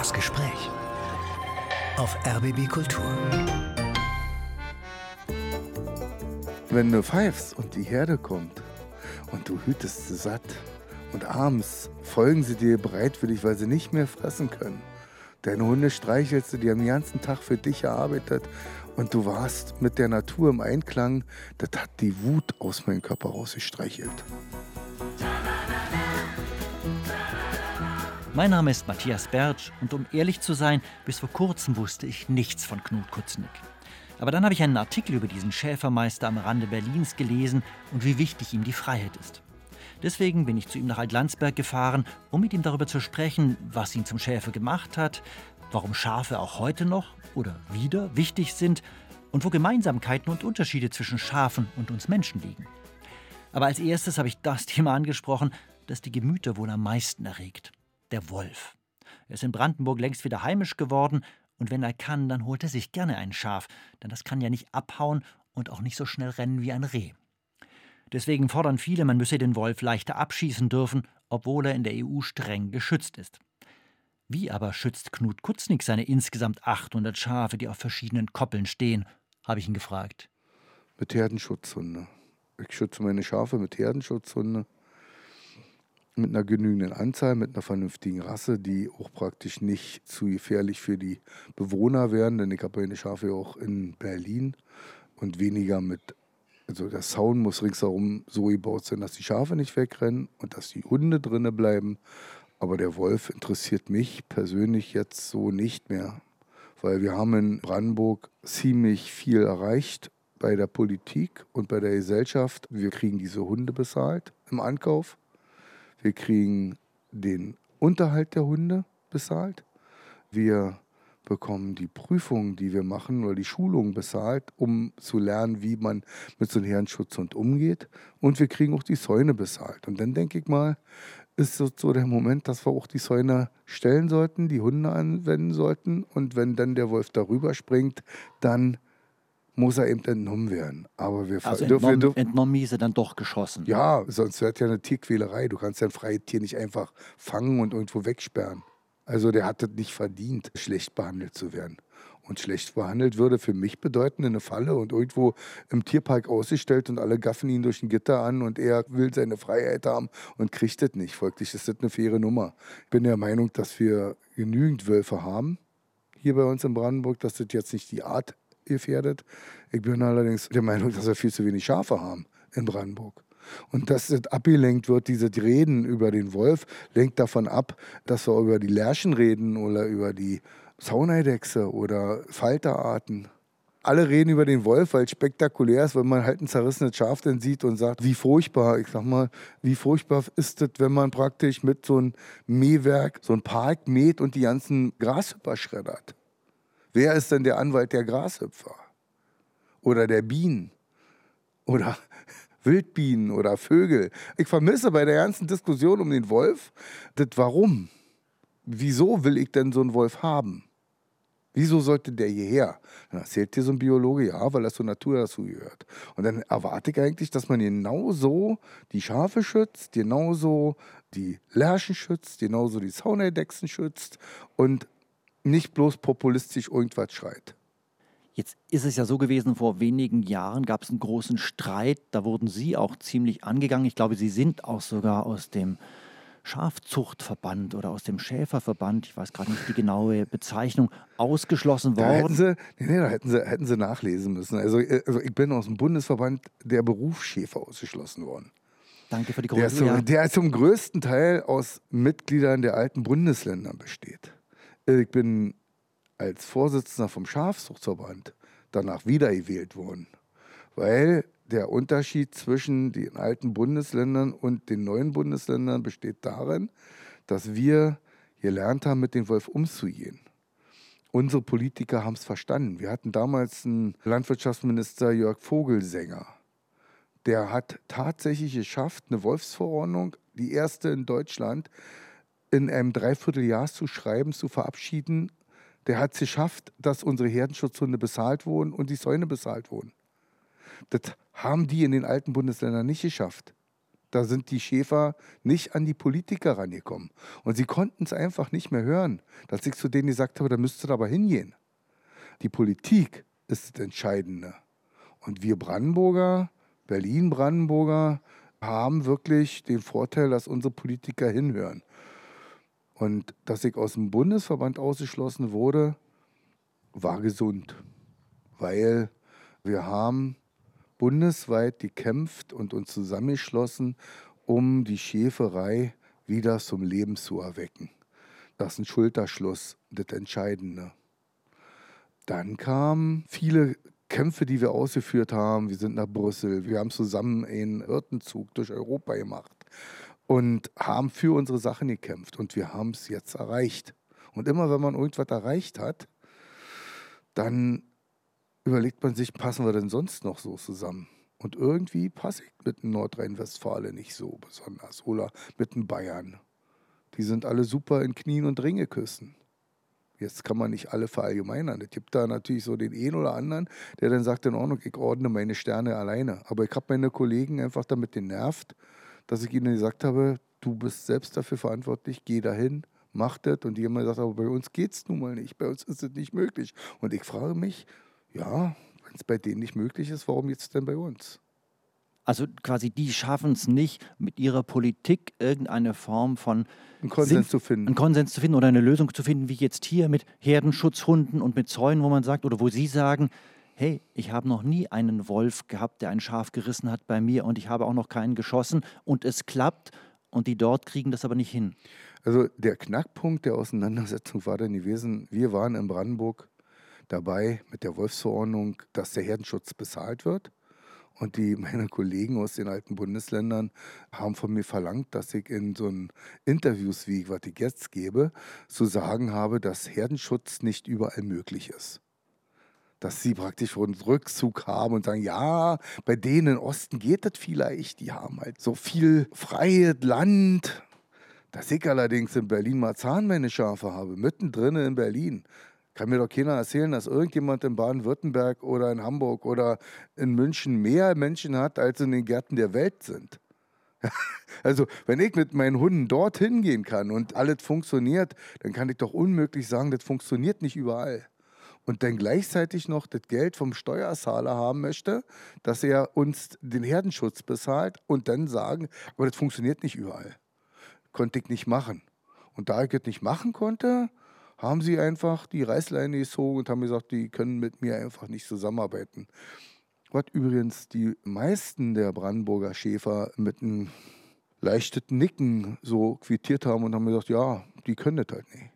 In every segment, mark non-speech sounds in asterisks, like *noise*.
Das Gespräch auf RBB Kultur. Wenn du pfeifst und die Herde kommt und du hütest sie satt und abends folgen sie dir bereitwillig, weil sie nicht mehr fressen können. Deine Hunde streichelst du, die haben den ganzen Tag für dich erarbeitet und du warst mit der Natur im Einklang. Das hat die Wut aus meinem Körper rausgestreichelt. Mein Name ist Matthias Bertsch und um ehrlich zu sein, bis vor kurzem wusste ich nichts von Knut Kutznick. Aber dann habe ich einen Artikel über diesen Schäfermeister am Rande Berlins gelesen und wie wichtig ihm die Freiheit ist. Deswegen bin ich zu ihm nach Altlandsberg gefahren, um mit ihm darüber zu sprechen, was ihn zum Schäfer gemacht hat, warum Schafe auch heute noch oder wieder wichtig sind und wo Gemeinsamkeiten und Unterschiede zwischen Schafen und uns Menschen liegen. Aber als erstes habe ich das Thema angesprochen, das die Gemüter wohl am meisten erregt. Der Wolf. Er ist in Brandenburg längst wieder heimisch geworden und wenn er kann, dann holt er sich gerne ein Schaf, denn das kann ja nicht abhauen und auch nicht so schnell rennen wie ein Reh. Deswegen fordern viele, man müsse den Wolf leichter abschießen dürfen, obwohl er in der EU streng geschützt ist. Wie aber schützt Knut Kutznick seine insgesamt 800 Schafe, die auf verschiedenen Koppeln stehen, habe ich ihn gefragt. Mit Herdenschutzhunde. Ich schütze meine Schafe mit Herdenschutzhunde mit einer genügenden Anzahl, mit einer vernünftigen Rasse, die auch praktisch nicht zu gefährlich für die Bewohner werden, denn ich habe meine Schafe auch in Berlin und weniger mit, also der Zaun muss ringsherum so gebaut sein, dass die Schafe nicht wegrennen und dass die Hunde drinnen bleiben. Aber der Wolf interessiert mich persönlich jetzt so nicht mehr, weil wir haben in Brandenburg ziemlich viel erreicht bei der Politik und bei der Gesellschaft. Wir kriegen diese Hunde bezahlt im Ankauf. Wir kriegen den Unterhalt der Hunde bezahlt. Wir bekommen die Prüfungen, die wir machen, oder die Schulungen bezahlt, um zu lernen, wie man mit so einem Herrenschutzhund umgeht. Und wir kriegen auch die Zäune bezahlt. Und dann denke ich mal, ist so, der Moment, dass wir auch die Zäune stellen sollten, die Hunde anwenden sollten. Und wenn dann der Wolf darüber springt, dann muss er eben entnommen werden. Aber wir also dürfen, entnommen, entnommen ist er dann doch geschossen. Ja, sonst wird ja eine Tierquälerei. Du kannst ein freies Tier nicht einfach fangen und irgendwo wegsperren. Also der hat es nicht verdient, schlecht behandelt zu werden. Und schlecht behandelt würde für mich bedeuten, in eine Falle und irgendwo im Tierpark ausgestellt und alle gaffen ihn durch ein Gitter an und er will seine Freiheit haben und kriegt es nicht. Folglich ist das eine faire Nummer. Ich bin der Meinung, dass wir genügend Wölfe haben hier bei uns in Brandenburg, dass das jetzt nicht die Art gefährdet. Ich bin allerdings der Meinung, dass wir viel zu wenig Schafe haben in Brandenburg. Und dass das abgelenkt wird, diese Reden über den Wolf, lenkt davon ab, dass wir über die Lärchen reden oder über die Sauneidechse oder Falterarten. Alle reden über den Wolf, weil es spektakulär ist, wenn man halt ein zerrissenes Schaf dann sieht und sagt, wie furchtbar, ich sag mal, wie furchtbar ist es, wenn man praktisch mit so einem Mähwerk so ein Park mäht und die ganzen Grashüpper schreddert. Wer ist denn der Anwalt der Grashüpfer? Oder der Bienen? Oder *laughs* Wildbienen oder Vögel? Ich vermisse bei der ganzen Diskussion um den Wolf das Warum. Wieso will ich denn so einen Wolf haben? Wieso sollte der hierher? Dann erzählt dir so ein Biologe, ja, weil das zur Natur dazu gehört. Und dann erwarte ich eigentlich, dass man genauso die Schafe schützt, genauso die Lärchen schützt, genauso die Zauneidechsen schützt und nicht bloß populistisch irgendwas schreit. Jetzt ist es ja so gewesen, vor wenigen Jahren gab es einen großen Streit, da wurden Sie auch ziemlich angegangen. Ich glaube, Sie sind auch sogar aus dem Schafzuchtverband oder aus dem Schäferverband, ich weiß gerade nicht die genaue Bezeichnung, ausgeschlossen worden. Da hätten Sie, nee, nee, da hätten Sie, hätten Sie nachlesen müssen. Also, also ich bin aus dem Bundesverband der Berufsschäfer ausgeschlossen worden. Danke für die Korrektur. Der, der zum größten Teil aus Mitgliedern der alten Bundesländer besteht. Ich bin als Vorsitzender vom Schafzuchtverband danach wiedergewählt worden, weil der Unterschied zwischen den alten Bundesländern und den neuen Bundesländern besteht darin, dass wir gelernt haben, mit dem Wolf umzugehen. Unsere Politiker haben es verstanden. Wir hatten damals einen Landwirtschaftsminister Jörg Vogelsänger. Der hat tatsächlich geschafft, eine Wolfsverordnung, die erste in Deutschland, in einem Dreivierteljahr zu schreiben, zu verabschieden. Der hat es geschafft, dass unsere Herdenschutzhunde bezahlt wurden und die Säune bezahlt wurden. Das haben die in den alten Bundesländern nicht geschafft. Da sind die Schäfer nicht an die Politiker rangekommen. Und sie konnten es einfach nicht mehr hören, dass ich zu denen gesagt habe, da müsst ihr aber hingehen. Die Politik ist das Entscheidende. Und wir Brandenburger, Berlin-Brandenburger, haben wirklich den Vorteil, dass unsere Politiker hinhören. Und dass ich aus dem Bundesverband ausgeschlossen wurde, war gesund, weil wir haben bundesweit gekämpft und uns zusammengeschlossen, um die Schäferei wieder zum Leben zu erwecken. Das ist ein Schulterschluss, das Entscheidende. Dann kamen viele Kämpfe, die wir ausgeführt haben. Wir sind nach Brüssel, wir haben zusammen einen Hirtenzug durch Europa gemacht und haben für unsere Sachen gekämpft und wir haben es jetzt erreicht. Und immer wenn man irgendwas erreicht hat, dann überlegt man sich, passen wir denn sonst noch so zusammen? Und irgendwie passe ich mit Nordrhein-Westfalen nicht so besonders. Oder mit den Bayern. Die sind alle super in Knien und Ringe küssen. Jetzt kann man nicht alle verallgemeinern. Es gibt da natürlich so den einen oder anderen, der dann sagt, in Ordnung, ich ordne meine Sterne alleine. Aber ich habe meine Kollegen einfach damit genervt, dass ich ihnen gesagt habe, du bist selbst dafür verantwortlich, geh dahin, mach das. Und die haben gesagt, aber bei uns geht es nun mal nicht, bei uns ist es nicht möglich. Und ich frage mich, ja, wenn es bei denen nicht möglich ist, warum jetzt denn bei uns? Also quasi, die schaffen es nicht, mit ihrer Politik irgendeine Form von einen Konsens zu finden. Einen Konsens zu finden oder eine Lösung zu finden, wie jetzt hier mit Herdenschutzhunden und mit Zäunen, wo man sagt, oder wo Sie sagen, hey, ich habe noch nie einen Wolf gehabt, der ein Schaf gerissen hat bei mir und ich habe auch noch keinen geschossen und es klappt und die dort kriegen das aber nicht hin. Also der Knackpunkt der Auseinandersetzung war dann gewesen, wir waren in Brandenburg dabei mit der Wolfsverordnung, dass der Herdenschutz bezahlt wird. Und die, meine Kollegen aus den alten Bundesländern haben von mir verlangt, dass ich in so einen Interviews, wie ich, was ich jetzt gebe, zu sagen habe, dass Herdenschutz nicht überall möglich ist. Dass sie praktisch einen Rückzug haben und sagen, ja, bei denen im Osten geht das vielleicht, die haben halt so viel freies Land. Dass ich allerdings in Berlin-Marzahn meine Schafe habe, mittendrin in Berlin, kann mir doch keiner erzählen, dass irgendjemand in Baden-Württemberg oder in Hamburg oder in München mehr Menschen hat, als in den Gärten der Welt sind. *laughs* Also, wenn ich mit meinen Hunden dorthin gehen kann und alles funktioniert, dann kann ich doch unmöglich sagen, das funktioniert nicht überall. Und dann gleichzeitig noch das Geld vom Steuerzahler haben möchte, dass er uns den Herdenschutz bezahlt und dann sagen, aber das funktioniert nicht überall. Konnte ich nicht machen. Und da ich das nicht machen konnte, haben sie einfach die Reißleine gezogen und haben gesagt, die können mit mir einfach nicht zusammenarbeiten. Was übrigens die meisten der Brandenburger Schäfer mit einem leichten Nicken so quittiert haben und haben gesagt, ja, die können das halt nicht.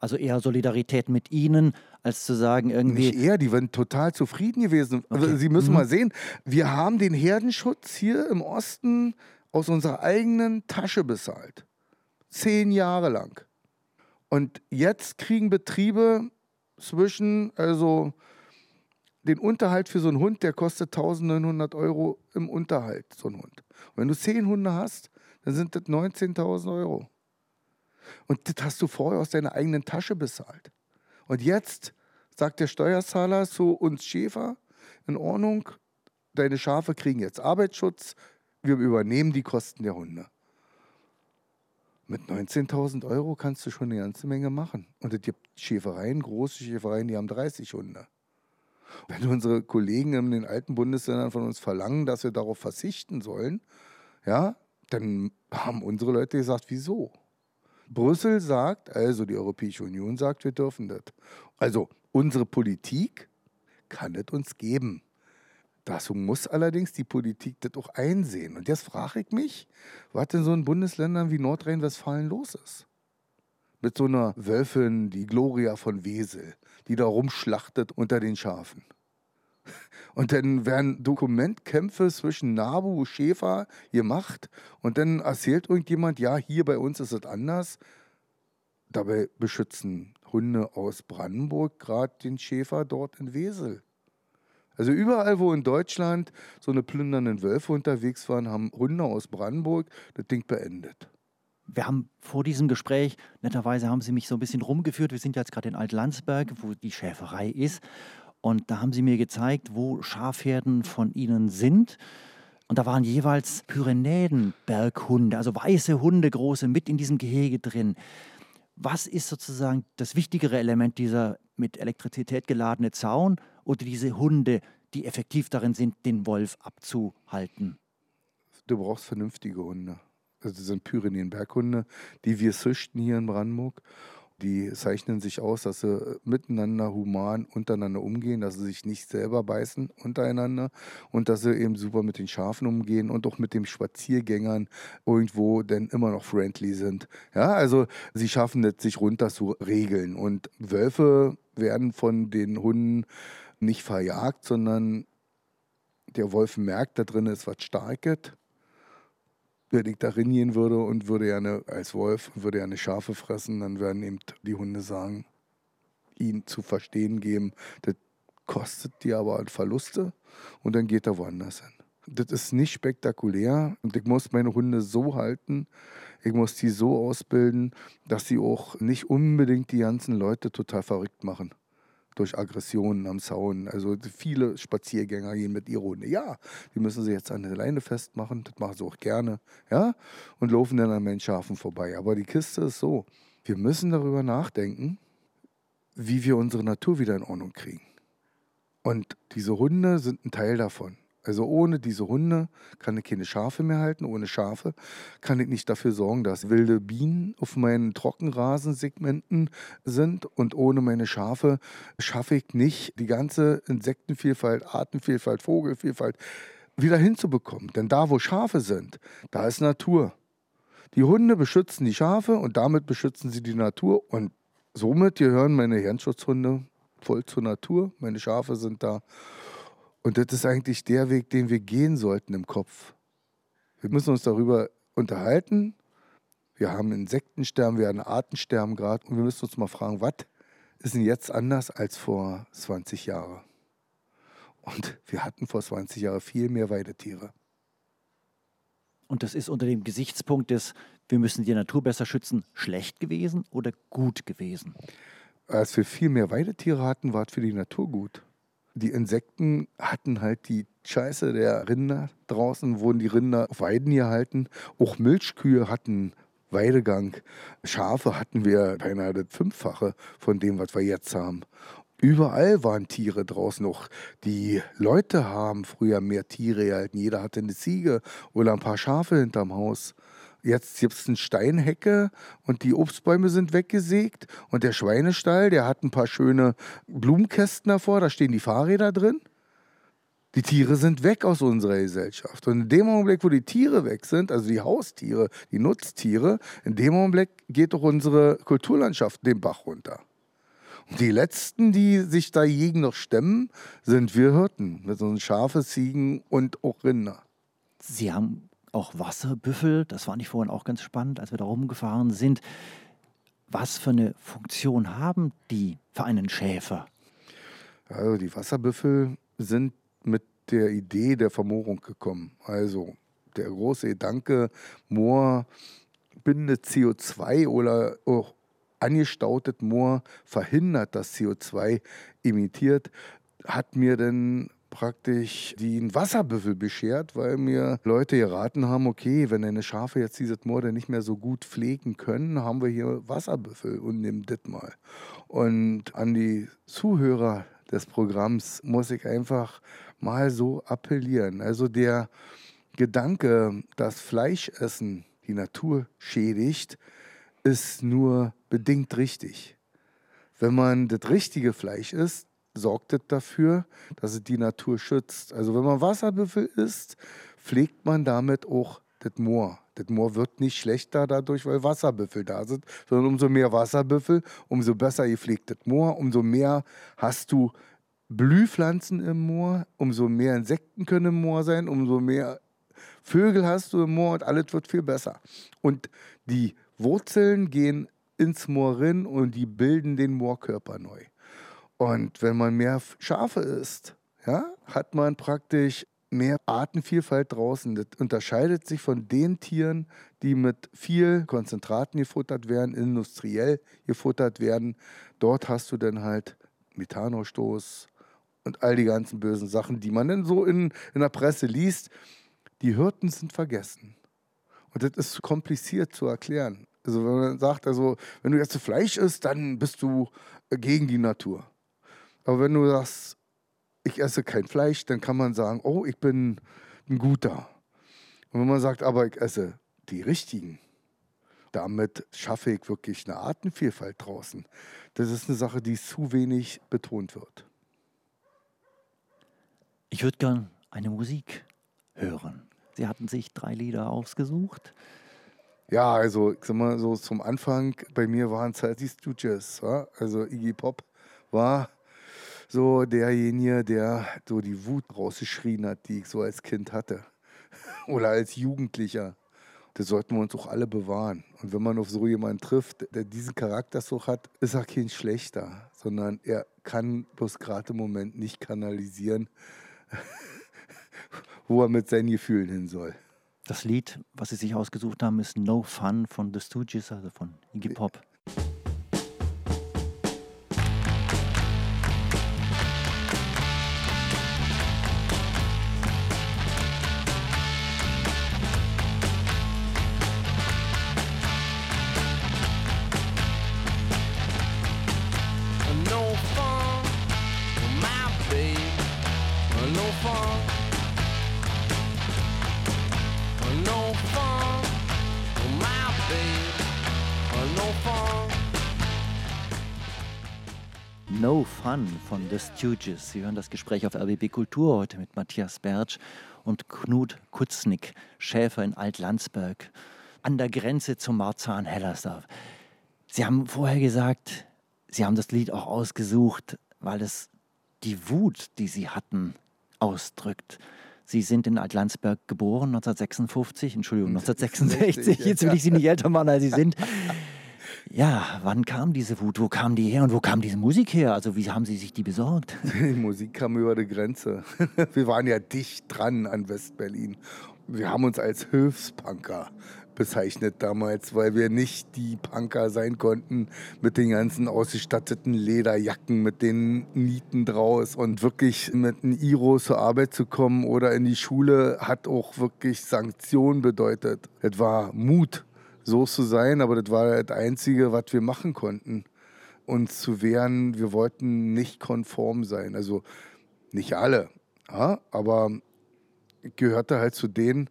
Also eher Solidarität mit ihnen, als zu sagen irgendwie. Nicht eher, die waren total zufrieden gewesen. Okay. Also Sie müssen mhm. mal sehen, wir haben den Herdenschutz hier im Osten aus unserer eigenen Tasche bezahlt. Zehn Jahre lang. Und jetzt kriegen Betriebe zwischen, also den Unterhalt für so einen Hund, der kostet 1900 Euro im Unterhalt, so ein Hund. Und wenn du zehn Hunde hast, dann sind das 19.000 Euro. Und das hast du vorher aus deiner eigenen Tasche bezahlt. Und jetzt sagt der Steuerzahler zu uns Schäfer, in Ordnung, deine Schafe kriegen jetzt Arbeitsschutz, wir übernehmen die Kosten der Hunde. Mit 19.000 Euro kannst du schon eine ganze Menge machen. Und es gibt Schäfereien, große Schäfereien, die haben 30 Hunde. Wenn unsere Kollegen in den alten Bundesländern von uns verlangen, dass wir darauf verzichten sollen, ja, dann haben unsere Leute gesagt, wieso? Brüssel sagt, also die Europäische Union sagt, wir dürfen das. Also unsere Politik kann es uns geben. Dazu muss allerdings die Politik das auch einsehen. Und jetzt frage ich mich, was in so in Bundesländern wie Nordrhein-Westfalen los ist. Mit so einer Wölfin, die Gloria von Wesel, die da rumschlachtet unter den Schafen. Und dann werden Dokumentkämpfe zwischen Nabu und Schäfer gemacht und dann erzählt irgendjemand, ja, hier bei uns ist es anders. Dabei beschützen Hunde aus Brandenburg gerade den Schäfer dort in Wesel. Also überall, wo in Deutschland so eine plündernden Wölfe unterwegs waren, haben Hunde aus Brandenburg das Ding beendet. Wir haben vor diesem Gespräch, netterweise haben Sie mich so ein bisschen rumgeführt. Wir sind jetzt gerade in Altlandsberg, wo die Schäferei ist. Und da haben Sie mir gezeigt, wo Schafherden von Ihnen sind. Und da waren jeweils Pyrenäenberghunde, also weiße Hunde, große, mit in diesem Gehege drin. Was ist sozusagen das wichtigere Element dieser mit Elektrizität geladene Zaun oder diese Hunde, die effektiv darin sind, den Wolf abzuhalten? Du brauchst vernünftige Hunde. Also das sind Pyrenäenberghunde, die wir züchten hier in Brandenburg. Die zeichnen sich aus, dass sie miteinander human untereinander umgehen, dass sie sich nicht selber beißen untereinander und dass sie eben super mit den Schafen umgehen und auch mit den Spaziergängern irgendwo denn immer noch friendly sind. Ja, also sie schaffen es, sich runter zu regeln. Und Wölfe werden von den Hunden nicht verjagt, sondern der Wolf merkt, da drin ist was Starkes wenn ich da gehen würde und würde ja eine, als Wolf, würde ja eine Schafe fressen, dann werden eben die Hunde sagen, ihn zu verstehen geben, das kostet dir aber Verluste und dann geht er woanders hin. Das ist nicht spektakulär und ich muss meine Hunde so halten, ich muss die so ausbilden, dass sie auch nicht unbedingt die ganzen Leute total verrückt machen durch Aggressionen am Zaun. Also viele Spaziergänger gehen mit ihrer Hunde. Ja, die müssen sie jetzt an der Leine festmachen, das machen sie auch gerne, ja, und laufen dann an den Schafen vorbei. Aber die Kiste ist so, wir müssen darüber nachdenken, wie wir unsere Natur wieder in Ordnung kriegen. Und diese Hunde sind ein Teil davon. Also ohne diese Hunde kann ich keine Schafe mehr halten. Ohne Schafe kann ich nicht dafür sorgen, dass wilde Bienen auf meinen Trockenrasensegmenten sind. Und ohne meine Schafe schaffe ich nicht, die ganze Insektenvielfalt, Artenvielfalt, Vogelvielfalt wieder hinzubekommen. Denn da, wo Schafe sind, da ist Natur. Die Hunde beschützen die Schafe und damit beschützen sie die Natur. Und somit gehören meine Hirnschutzhunde voll zur Natur. Meine Schafe sind da und das ist eigentlich der Weg, den wir gehen sollten im Kopf. Wir müssen uns darüber unterhalten. Wir haben Insektensterben, wir haben Artensterben gerade und wir müssen uns mal fragen, was ist denn jetzt anders als vor 20 Jahren? Und wir hatten vor 20 Jahren viel mehr Weidetiere. Und das ist unter dem Gesichtspunkt des, wir müssen die Natur besser schützen, schlecht gewesen oder gut gewesen? Als wir viel mehr Weidetiere hatten, war es für die Natur gut die Insekten hatten halt die Scheiße der Rinder draußen, wurden die Rinder auf Weiden gehalten. Auch Milchkühe hatten Weidegang. Schafe hatten wir beinahe das Fünffache von dem, was wir jetzt haben. Überall waren Tiere draußen noch. Die Leute haben früher mehr Tiere gehalten. Jeder hatte eine Ziege oder ein paar Schafe hinterm Haus. Jetzt gibt es eine Steinhecke und die Obstbäume sind weggesägt und der Schweinestall, der hat ein paar schöne Blumenkästen davor, da stehen die Fahrräder drin. Die Tiere sind weg aus unserer Gesellschaft. Und in dem Augenblick, wo die Tiere weg sind, also die Haustiere, die Nutztiere, in dem Augenblick geht doch unsere Kulturlandschaft den Bach runter. Und die letzten, die sich dagegen noch stemmen, sind wir Hirten mit unseren Schafe, Ziegen und auch Rinder. Sie haben auch Wasserbüffel. Das fand ich vorhin auch ganz spannend, als wir da rumgefahren sind. Was für eine Funktion haben die für einen Schäfer? Also die Wasserbüffel sind mit der Idee der Vermoorung gekommen. Also der große Gedanke, Moor bindet CO2 oder auch angestautet Moor verhindert, dass CO2 emittiert, hat mir dann praktisch den Wasserbüffel beschert, weil mir Leute geraten haben, okay, wenn deine Schafe jetzt dieses Moor nicht mehr so gut pflegen können, haben wir hier Wasserbüffel und nimm das mal. Und an die Zuhörer des Programms muss ich einfach mal so appellieren. Also der Gedanke, dass Fleischessen die Natur schädigt, ist nur bedingt richtig. Wenn man das richtige Fleisch isst, sorgt dafür, dass es die Natur schützt. Also wenn man Wasserbüffel isst, pflegt man damit auch das Moor. Das Moor wird nicht schlechter dadurch, weil Wasserbüffel da sind, sondern umso mehr Wasserbüffel, umso besser gepflegt das Moor, umso mehr hast du Blühpflanzen im Moor, umso mehr Insekten können im Moor sein, umso mehr Vögel hast du im Moor und alles wird viel besser. Und die Wurzeln gehen ins Moor rein und die bilden den Moorkörper neu. Und wenn man mehr Schafe isst, ja, hat man praktisch mehr Artenvielfalt draußen. Das unterscheidet sich von den Tieren, die mit viel Konzentraten gefuttert werden, industriell gefuttert werden. Dort hast du dann halt Methanausstoß und all die ganzen bösen Sachen, die man dann so in, in der Presse liest. Die Hirten sind vergessen. Und das ist kompliziert zu erklären. Also wenn man sagt, also wenn du jetzt Fleisch isst, dann bist du gegen die Natur. Aber wenn du sagst, ich esse kein Fleisch, dann kann man sagen, oh, ich bin ein guter. Und wenn man sagt, aber ich esse die richtigen, damit schaffe ich wirklich eine Artenvielfalt draußen. Das ist eine Sache, die zu wenig betont wird. Ich würde gern eine Musik hören. Sie hatten sich drei Lieder ausgesucht. Ja, also ich sag mal so zum Anfang, bei mir waren es halt die Stooges. Ja? Also Iggy Pop war so derjenige, der so die Wut rausgeschrien hat, die ich so als Kind hatte. *laughs* Oder als Jugendlicher. Das sollten wir uns auch alle bewahren. Und wenn man auf so jemanden trifft, der diesen Charakter so hat, ist er kein schlechter, sondern er kann bloß gerade im Moment nicht kanalisieren, *laughs* wo er mit seinen Gefühlen hin soll. Das Lied, was Sie sich ausgesucht haben, ist No Fun von The Stooges, also von Iggy Pop. No Fun von The Stooges. Sie hören das Gespräch auf RBB Kultur heute mit Matthias Bertsch und Knut Kutznick, Schäfer in Altlandsberg, an der Grenze zum Marzahn-Hellersdorf. Sie haben vorher gesagt, Sie haben das Lied auch ausgesucht, weil es die Wut, die Sie hatten, ausdrückt. Sie sind in Altlandsberg geboren, 1956, Entschuldigung, 1966. *laughs* Jetzt will ich Sie nicht älter machen, als Sie sind. Ja, wann kam diese Wut? Wo kam die her und wo kam diese Musik her? Also wie haben Sie sich die besorgt? *laughs* Die Musik kam über die Grenze. *laughs* Wir waren ja dicht dran an Westberlin. Wir haben uns als Hilfspunker bezeichnet damals, weil wir nicht die Punker sein konnten mit den ganzen ausgestatteten Lederjacken, mit den Nieten draus und wirklich mit einem Iro zur Arbeit zu kommen oder in die Schule hat auch wirklich Sanktion bedeutet. Es war Mut so zu sein, aber das war das Einzige, was wir machen konnten. Uns zu wehren, wir wollten nicht konform sein. Also nicht alle, ja, aber ich gehörte halt zu denen,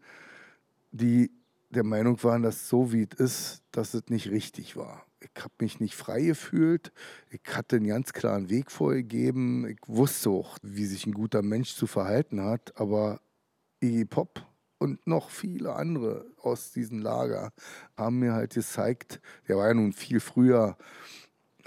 die der Meinung waren, dass so wie es ist, dass es nicht richtig war. Ich habe mich nicht frei gefühlt. Ich hatte einen ganz klaren Weg vorgegeben. Ich wusste auch, wie sich ein guter Mensch zu verhalten hat. Aber Iggy Pop und noch viele andere aus diesem Lager haben mir halt gezeigt, der war ja nun viel früher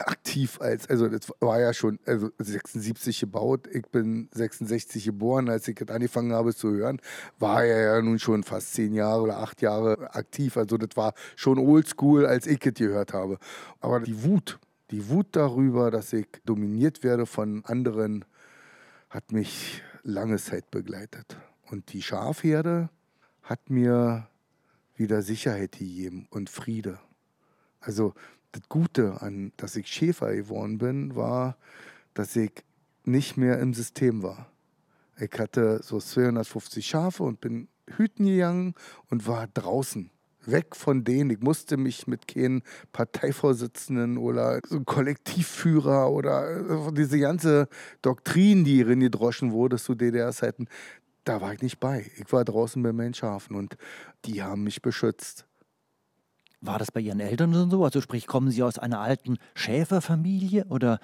aktiv als, also das war ja schon also 76 gebaut, ich bin 66 geboren, als ich das angefangen habe zu hören, war er ja nun schon fast zehn Jahre oder acht Jahre aktiv, also das war schon oldschool, als ich das gehört habe. Aber die Wut, die Wut darüber, dass ich dominiert werde von anderen, hat mich lange Zeit begleitet. Und die Schafherde, hat mir wieder Sicherheit gegeben und Friede. Also das Gute an, dass ich Schäfer geworden bin, war, dass ich nicht mehr im System war. Ich hatte so 250 Schafe und bin hüten gegangen und war draußen. Weg von denen. Ich musste mich mit keinem Parteivorsitzenden oder so Kollektivführer oder äh, diese ganze Doktrin, die hierin gedroschen wurde zu DDR-Zeiten, da war ich nicht bei. Ich war draußen bei meinen Schafen und die haben mich beschützt. War das bei Ihren Eltern so? Also sprich, kommen Sie aus einer alten Schäferfamilie oder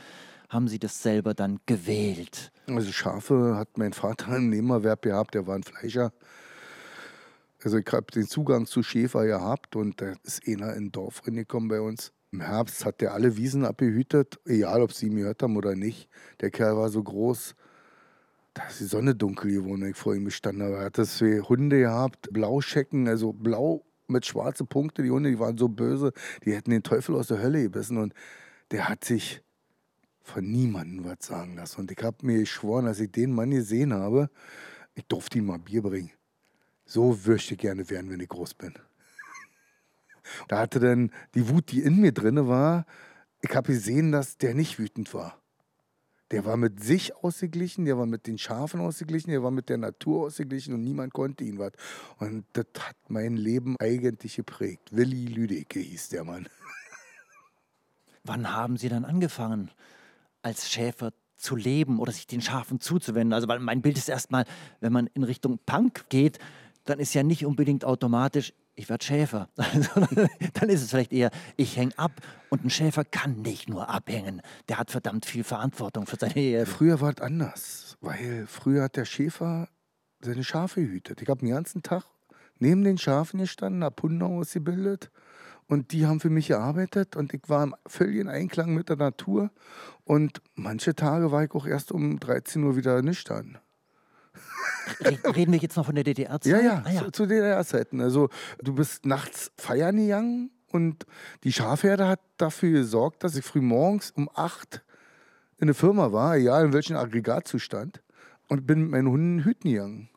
haben Sie das selber dann gewählt? Also Schafe hat mein Vater einen Nebenerwerb gehabt, der war ein Fleischer. Also ich habe den Zugang zu Schäfer gehabt und da ist einer in ein Dorf reingekommen bei uns. Im Herbst hat der alle Wiesen abgehütet, egal ob sie ihn gehört haben oder nicht. Der Kerl war so groß, da ist die Sonne dunkel geworden, ich vor ihm gestanden habe. Er hat das für Hunde gehabt, Blauschecken, also blau mit schwarzen Punkten. Die Hunde, die waren so böse, die hätten den Teufel aus der Hölle gebissen. Und der hat sich von niemandem was sagen lassen. Und ich habe mir geschworen, als ich den Mann gesehen habe, ich durfte ihm mal Bier bringen. So würde ich gerne werden, wenn ich groß bin. da hatte dann die Wut, die in mir drin war, ich habe gesehen, dass der nicht wütend war. Der war mit sich ausgeglichen, der war mit den Schafen ausgeglichen, der war mit der Natur ausgeglichen und niemand konnte ihn was. Und das hat mein Leben eigentlich geprägt. Willi Lüdecke hieß der Mann. *laughs* Wann haben Sie dann angefangen, als Schäfer zu leben oder sich den Schafen zuzuwenden? Also, weil mein Bild ist erstmal, wenn man in Richtung Punk geht, dann ist ja nicht unbedingt automatisch, ich werde Schäfer. *laughs* dann ist es vielleicht eher, ich hänge ab. Und ein Schäfer kann nicht nur abhängen. Der hat verdammt viel Verantwortung für seine Ehe. Früher war es anders, weil früher hat der Schäfer seine Schafe gehütet. Ich habe den ganzen Tag neben den Schafen gestanden, habe Hunde ausgebildet und die haben für mich gearbeitet und ich war im völligen Einklang mit der Natur und manche Tage war ich auch erst um 13 Uhr wieder nüchtern. Reden wir jetzt noch von der DDR-Zeit? Ja, ja, ah, ja. zu, zu DDR-Zeiten. Also du bist nachts feiern gegangen und die Schafherde hat dafür gesorgt, dass ich früh morgens um 8 in eine Firma war, egal in welchem Aggregatzustand, und bin mit meinen Hunden hüten gegangen.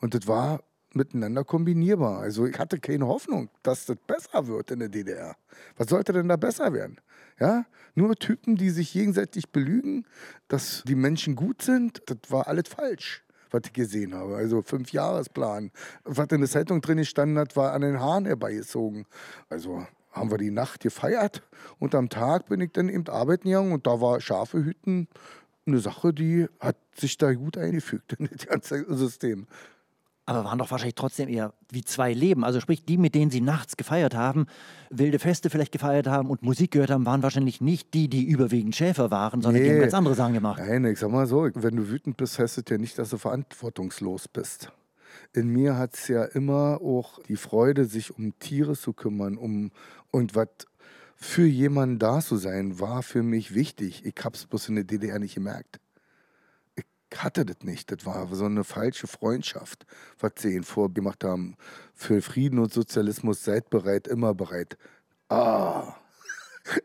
Und das war miteinander kombinierbar. Also ich hatte keine Hoffnung, dass das besser wird in der DDR. Was sollte denn da besser werden? Ja, nur Typen, die sich gegenseitig belügen, dass die Menschen gut sind, das war alles falsch was ich gesehen habe. Also fünf Jahresplan. Was in der Zeitung drin gestanden hat, war an den Haaren herbeigezogen. Also haben wir die Nacht gefeiert und am Tag bin ich dann eben arbeiten gegangen und da war Schafe hüten eine Sache, die hat sich da gut eingefügt in das ganze System aber waren doch wahrscheinlich trotzdem eher wie zwei Leben. Also sprich, die, mit denen sie nachts gefeiert haben, wilde Feste vielleicht gefeiert haben und Musik gehört haben, waren wahrscheinlich nicht die, die überwiegend Schäfer waren, sondern nee. die haben ganz andere Sachen gemacht. Nein, ich sag mal so, wenn du wütend bist, heißt es ja nicht, dass du verantwortungslos bist. In mir hat es ja immer auch die Freude, sich um Tiere zu kümmern, um und was für jemanden da zu sein, war für mich wichtig. Ich hab's bloß in der DDR nicht gemerkt hatte das nicht. Das war so eine falsche Freundschaft, was sie ihnen vorgemacht haben. Für Frieden und Sozialismus seid bereit, immer bereit. Ah. *laughs*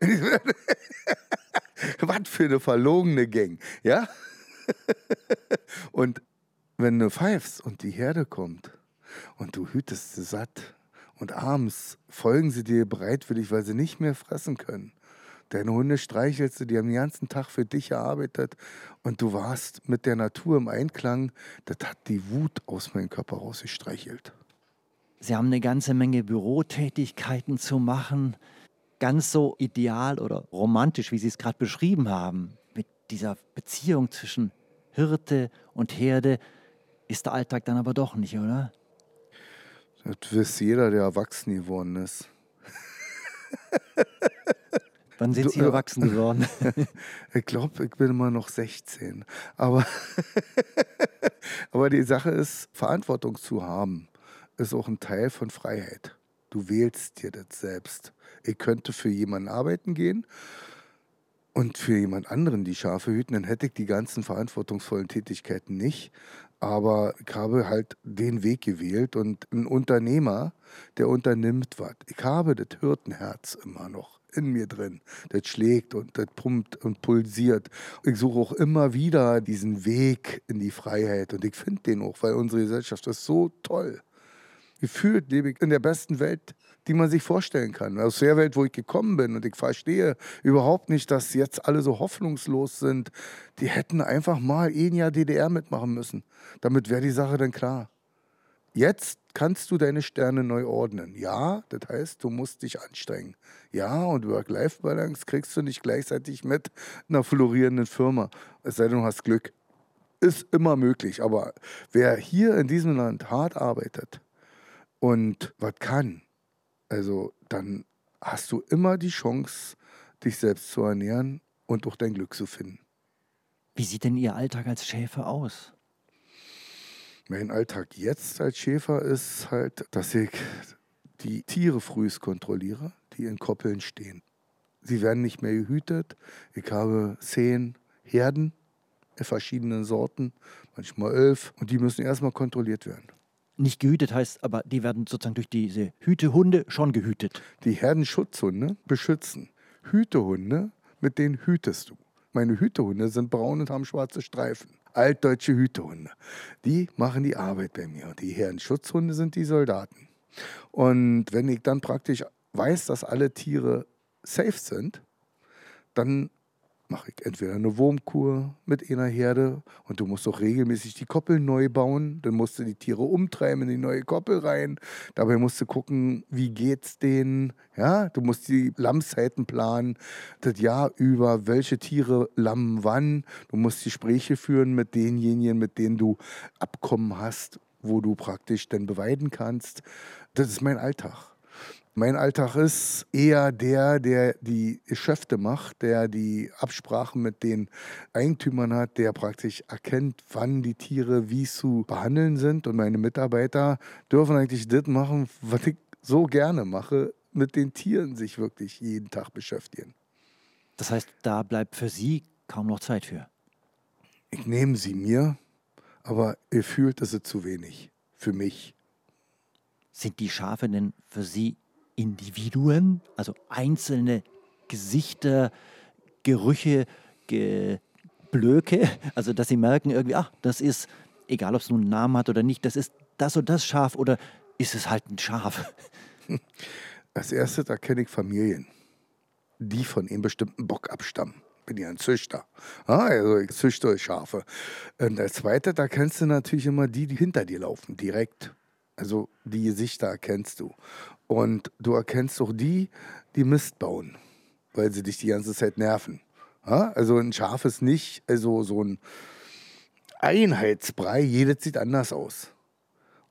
was für eine verlogene Gang, ja? und wenn du pfeifst und die Herde kommt und du hütest sie satt und abends folgen sie dir bereitwillig, weil sie nicht mehr fressen können Deine Hunde streichelst du, die haben den ganzen Tag für dich gearbeitet und du warst mit der Natur im Einklang. Das hat die Wut aus meinem Körper rausgestreichelt. Sie haben eine ganze Menge Bürotätigkeiten zu machen. Ganz so ideal oder romantisch, wie Sie es gerade beschrieben haben, mit dieser Beziehung zwischen Hirte und Herde, ist der Alltag dann aber doch nicht, oder? Das weiß jeder, der erwachsen geworden ist. *laughs* Wann sind Sie du, erwachsen geworden? *laughs* ich glaube, ich bin immer noch 16. Aber, *laughs* aber die Sache ist, Verantwortung zu haben, ist auch ein Teil von Freiheit. Du wählst dir das selbst. Ich könnte für jemanden arbeiten gehen und für jemand anderen die Schafe hüten, dann hätte ich die ganzen verantwortungsvollen Tätigkeiten nicht. Aber ich habe halt den Weg gewählt und ein Unternehmer, der unternimmt was. Ich habe das Hirtenherz immer noch in mir drin. Das schlägt und das pumpt und pulsiert. Ich suche auch immer wieder diesen Weg in die Freiheit und ich finde den auch, weil unsere Gesellschaft ist so toll. Gefühlt lebe ich in der besten Welt, die man sich vorstellen kann. Aus der Welt, wo ich gekommen bin. Und ich verstehe überhaupt nicht, dass jetzt alle so hoffnungslos sind. Die hätten einfach mal ein Jahr DDR mitmachen müssen. Damit wäre die Sache dann klar. Jetzt kannst du deine Sterne neu ordnen. Ja, das heißt, du musst dich anstrengen. Ja, und Work-Life-Balance kriegst du nicht gleichzeitig mit einer florierenden Firma. Es sei denn, du hast Glück. Ist immer möglich. Aber wer hier in diesem Land hart arbeitet und was kann, also dann hast du immer die Chance, dich selbst zu ernähren und auch dein Glück zu finden. Wie sieht denn Ihr Alltag als Schäfer aus? Mein Alltag jetzt als Schäfer ist halt, dass ich die Tiere frühst kontrolliere, die in Koppeln stehen. Sie werden nicht mehr gehütet. Ich habe zehn Herden in verschiedenen Sorten, manchmal elf, und die müssen erstmal kontrolliert werden. Nicht gehütet heißt aber, die werden sozusagen durch diese Hütehunde schon gehütet. Die Herdenschutzhunde beschützen. Hütehunde, mit denen hütest du. Meine Hütehunde sind braun und haben schwarze Streifen altdeutsche Hütehunde. Die machen die Arbeit bei mir. Die Herrenschutzhunde sind die Soldaten. Und wenn ich dann praktisch weiß, dass alle Tiere safe sind, dann mache ich entweder eine Wurmkur mit einer Herde und du musst auch regelmäßig die Koppel neu bauen. Dann musst du die Tiere umtreiben in die neue Koppel rein. Dabei musst du gucken, wie geht's denen. Ja, du musst die Lammzeiten planen, das Jahr über, welche Tiere lammen wann. Du musst Gespräche führen mit denjenigen, mit denen du Abkommen hast, wo du praktisch dann beweiden kannst. Das ist mein Alltag. Mein Alltag ist eher der, der die Geschäfte macht, der die Absprachen mit den Eigentümern hat, der praktisch erkennt, wann die Tiere wie zu behandeln sind. Und meine Mitarbeiter dürfen eigentlich das machen, was ich so gerne mache, mit den Tieren sich wirklich jeden Tag beschäftigen. Das heißt, da bleibt für Sie kaum noch Zeit für. Ich nehme sie mir, aber ihr fühlt, es ist zu wenig für mich. Sind die Schafe denn für Sie Individuen, also einzelne Gesichter, Gerüche, Geblöke, *laughs* also dass sie merken irgendwie, ach, das ist, egal ob es nun einen Namen hat oder nicht, das ist das und das Schaf oder ist es halt ein Schaf? *laughs* Als erstes erkenne ich Familien, die von einem bestimmten Bock abstammen. Bin ja ein Züchter. Ah, also ich züchte Schafe. Und als zweites, da kennst du natürlich immer die, die hinter dir laufen, direkt. Also die Gesichter erkennst du. Und du erkennst auch die, die Mist bauen, weil sie dich die ganze Zeit nerven. Ja? Also ein Schaf ist nicht also so ein Einheitsbrei, jedes sieht anders aus.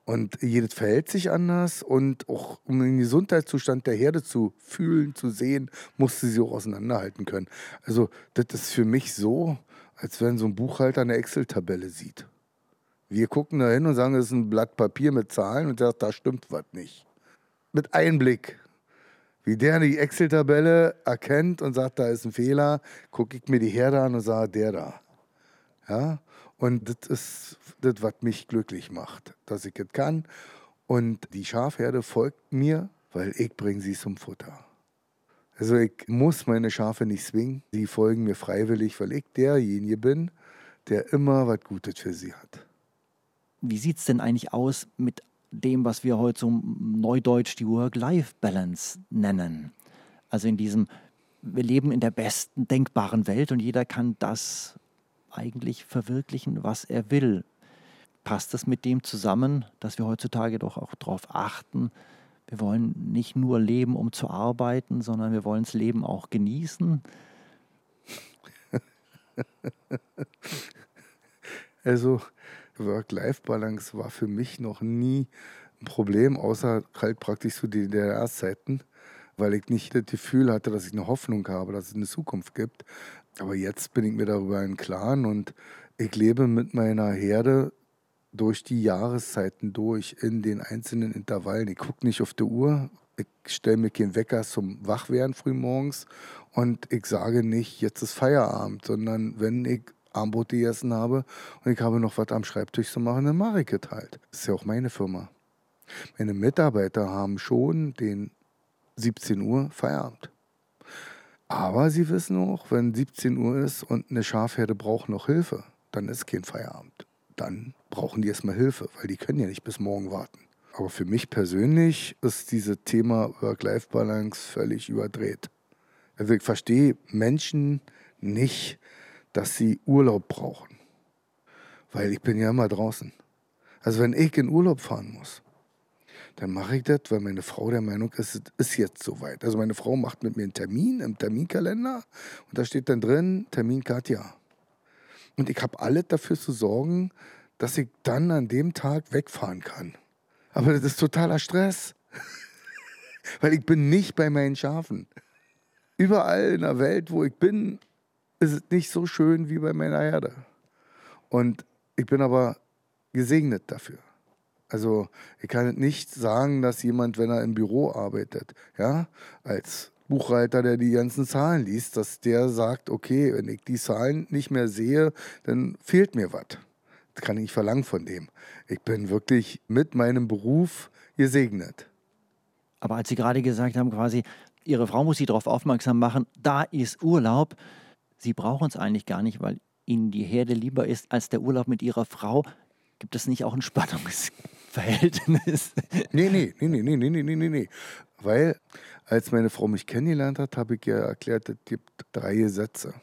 Und jedes verhält sich anders und auch um den Gesundheitszustand der Herde zu fühlen, zu sehen, musste sie auch auseinanderhalten können. Also das ist für mich so, als wenn so ein Buchhalter eine Excel-Tabelle sieht. Wir gucken da hin und sagen, das ist ein Blatt Papier mit Zahlen und sagt, da stimmt was nicht mit Einblick. Wie der die Excel-Tabelle erkennt und sagt, da ist ein Fehler, gucke ich mir die Herde an und sage, der da. Ja? Und das ist das, was mich glücklich macht, dass ich das kann. Und die Schafherde folgt mir, weil ich bringe sie zum Futter. Also ich muss meine Schafe nicht zwingen, sie folgen mir freiwillig, weil ich derjenige bin, der immer was Gutes für sie hat. Wie sieht es denn eigentlich aus mit dem, was wir heute so neudeutsch die Work-Life-Balance nennen. Also in diesem, wir leben in der besten denkbaren Welt und jeder kann das eigentlich verwirklichen, was er will. Passt das mit dem zusammen, dass wir heutzutage doch auch darauf achten, wir wollen nicht nur leben, um zu arbeiten, sondern wir wollen das Leben auch genießen? *laughs* also Work-Life-Balance war für mich noch nie ein Problem, außer halt praktisch zu DDR-Zeiten, weil ich nicht das Gefühl hatte, dass ich eine Hoffnung habe, dass es eine Zukunft gibt. Aber jetzt bin ich mir darüber im Klaren und ich lebe mit meiner Herde durch die Jahreszeiten durch in den einzelnen Intervallen. Ich gucke nicht auf die Uhr, ich stelle mir keinen Wecker zum Wachwerden frühmorgens und ich sage nicht, jetzt ist Feierabend, sondern wenn ich Armbrot gegessen habe und ich habe noch was am Schreibtisch zu machen, dann mache ich es halt. Das ist ja auch meine Firma. Meine Mitarbeiter haben schon den 17 Uhr Feierabend. Aber sie wissen auch, wenn 17 Uhr ist und eine Schafherde braucht noch Hilfe, dann ist kein Feierabend. Dann brauchen die erstmal Hilfe, weil die können ja nicht bis morgen warten. Aber für mich persönlich ist dieses Thema Work-Life-Balance völlig überdreht. Also ich verstehe Menschen nicht, dass sie Urlaub brauchen. Weil ich bin ja immer draußen. Also wenn ich in Urlaub fahren muss, dann mache ich das, weil meine Frau der Meinung ist, es ist jetzt soweit. Also meine Frau macht mit mir einen Termin im Terminkalender und da steht dann drin, Termin Katja. Und ich habe alles dafür zu sorgen, dass ich dann an dem Tag wegfahren kann. Aber das ist totaler Stress. *laughs* weil ich bin nicht bei meinen Schafen. Überall in der Welt, wo ich bin, ist es nicht so schön wie bei meiner Herde. Und ich bin aber gesegnet dafür. Also ich kann nicht sagen, dass jemand, wenn er im Büro arbeitet, ja, als Buchhalter, der die ganzen Zahlen liest, dass der sagt, okay, wenn ich die Zahlen nicht mehr sehe, dann fehlt mir was. Das kann ich nicht verlangen von dem. Ich bin wirklich mit meinem Beruf gesegnet. Aber als Sie gerade gesagt haben, quasi, Ihre Frau muss Sie darauf aufmerksam machen, da ist Urlaub, Sie brauchen es eigentlich gar nicht, weil Ihnen die Herde lieber ist als der Urlaub mit Ihrer Frau. Gibt es nicht auch ein Spannungsverhältnis? Nee, *laughs* nee, nee, nee, nee, nee, nee, nee, nee. Weil, als meine Frau mich kennengelernt hat, habe ich ihr erklärt, es gibt drei Gesetze.